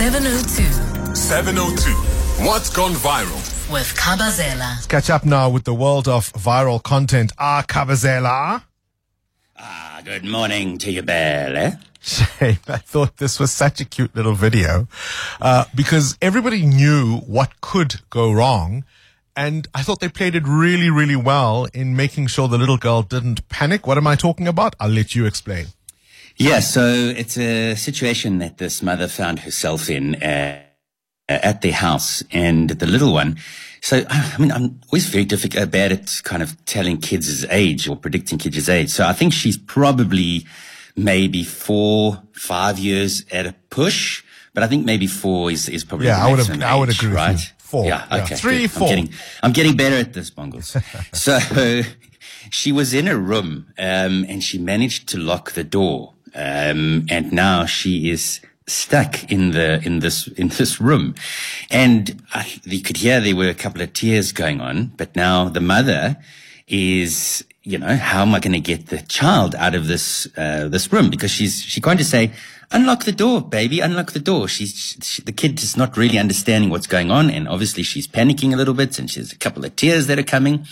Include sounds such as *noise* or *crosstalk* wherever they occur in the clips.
702 702. What's gone viral? with Khabazela. Catch up now with the world of viral content. Ah, Khabazela. Ah, good morning to you, Belle. Shame. I thought this was such a cute little video uh, because everybody knew what could go wrong. And I thought they played it really, really well in making sure the little girl didn't panic. What am I talking about? I'll let you explain. Yeah, so it's a situation that this mother found herself in uh, at their house, and the little one. So, I mean, I'm always very difficult, bad at kind of telling kids' age or predicting kids' age. So I think she's probably maybe four, five years at a push. But I think maybe four is, is probably Yeah, the I would I would agree with right? Four, Yeah, yeah. okay. Three, good. four. I'm getting, I'm getting better at this, Bongles. *laughs* so she was in a room, um, and she managed to lock the door. Um, and now she is stuck in the, in this, in this room. And I, you could hear there were a couple of tears going on, but now the mother is, you know, how am I going to get the child out of this, uh, this room? Because she's, she's going to say, unlock the door, baby, unlock the door. She's, she, the kid is not really understanding what's going on. And obviously she's panicking a little bit and she's a couple of tears that are coming.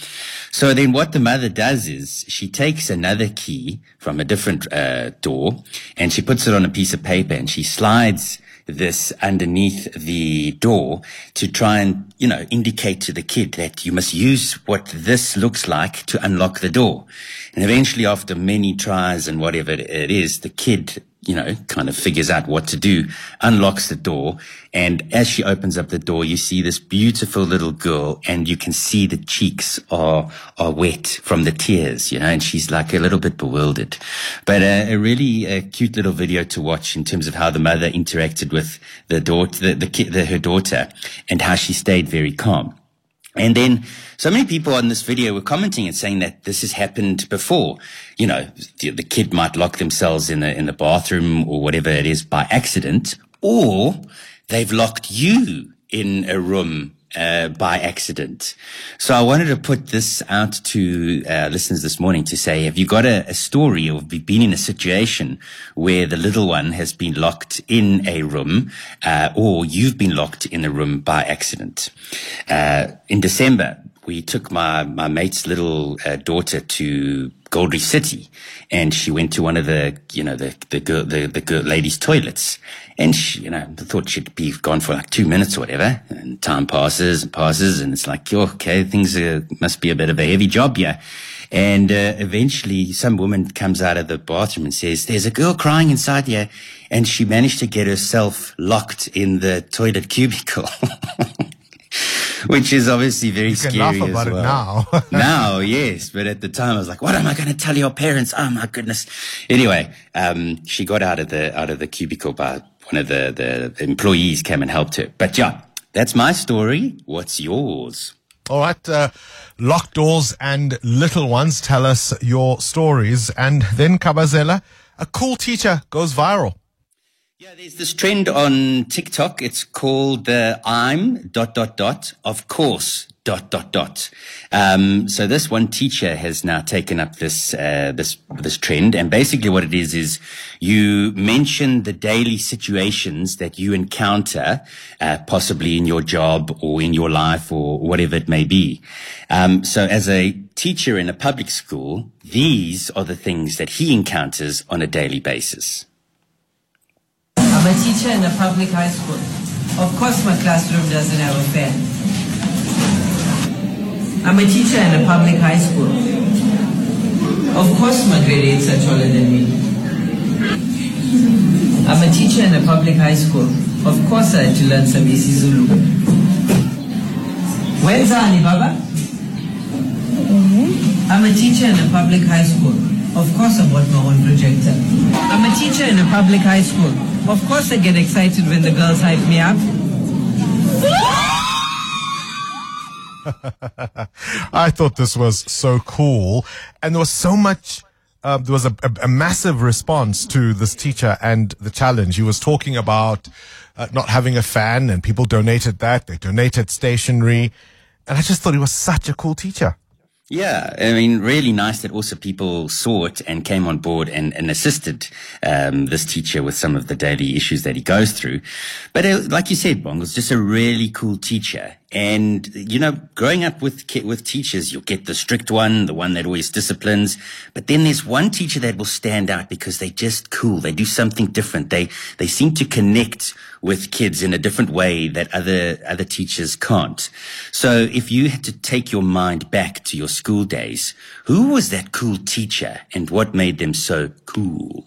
So then what the mother does is she takes another key from a different, uh, door and she puts it on a piece of paper and she slides this underneath the door to try and, you know, indicate to the kid that you must use what this looks like to unlock the door. And eventually after many tries and whatever it is, the kid, you know, kind of figures out what to do, unlocks the door. And as she opens up the door, you see this beautiful little girl and you can see the cheeks are, are wet from the tears, you know, and she's like a little bit bewildered. But uh, a really uh, cute little video to watch in terms of how the mother interacted with the daughter, the, the the, her daughter and how she stayed very calm. And then so many people on this video were commenting and saying that this has happened before. You know, the, the kid might lock themselves in the, in the bathroom or whatever it is by accident, or they've locked you in a room uh, by accident. So I wanted to put this out to uh, listeners this morning to say, have you got a, a story or been in a situation where the little one has been locked in a room uh, or you've been locked in a room by accident? Uh, in December, we took my, my mate's little uh, daughter to Gold Reef City and she went to one of the, you know, the, the girl, the, the girl, ladies toilets and she, you know, thought she'd be gone for like two minutes or whatever and time passes and passes and it's like, oh, okay, things are, must be a bit of a heavy job here. And, uh, eventually some woman comes out of the bathroom and says, there's a girl crying inside here. And she managed to get herself locked in the toilet *laughs* cubicle. Which is obviously very You can scary laugh about as it now. *laughs* now, yes, but at the time I was like, "What am I going to tell your parents?" Oh my goodness! Anyway, um, she got out of the out of the cubicle by one of the the employees came and helped her. But yeah, that's my story. What's yours? All right. Uh, locked doors and little ones. Tell us your stories. And then Khabazela, a cool teacher goes viral. Yeah, there's this trend on TikTok. It's called the I'm dot dot dot of course dot dot dot. Um, so this one teacher has now taken up this uh, this this trend, and basically what it is is you mention the daily situations that you encounter, uh, possibly in your job or in your life or whatever it may be. Um, so as a teacher in a public school, these are the things that he encounters on a daily basis. I'm a teacher in a public high school. Of course my classroom doesn't have a fan. I'm a teacher in a public high school. Of course my grade 8s are taller than me. I'm a teacher in a public high school. Of course I had to learn some isiZulu. When's Ali Baba? Mm-hmm. I'm a teacher in a public high school. Of course I bought my own projector. I'm a teacher in a public high school. Of course I get excited when the girls hype me up. *laughs* I thought this was so cool. And there was so much, uh, there was a, a, a massive response to this teacher and the challenge. He was talking about uh, not having a fan and people donated that. They donated stationery. And I just thought he was such a cool teacher. Yeah, I mean, really nice that also people saw it and came on board and, and assisted um, this teacher with some of the daily issues that he goes through. But uh, like you said, Bongle's just a really cool teacher. And, you know, growing up with with teachers, you'll get the strict one, the one that always disciplines. But then there's one teacher that will stand out because they're just cool. They do something different. They they seem to connect with kids in a different way that other other teachers can't. So if you had to take your mind back to your school days, who was that cool teacher and what made them so cool?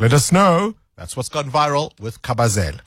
Let us know. That's what's gone viral with Kabazel.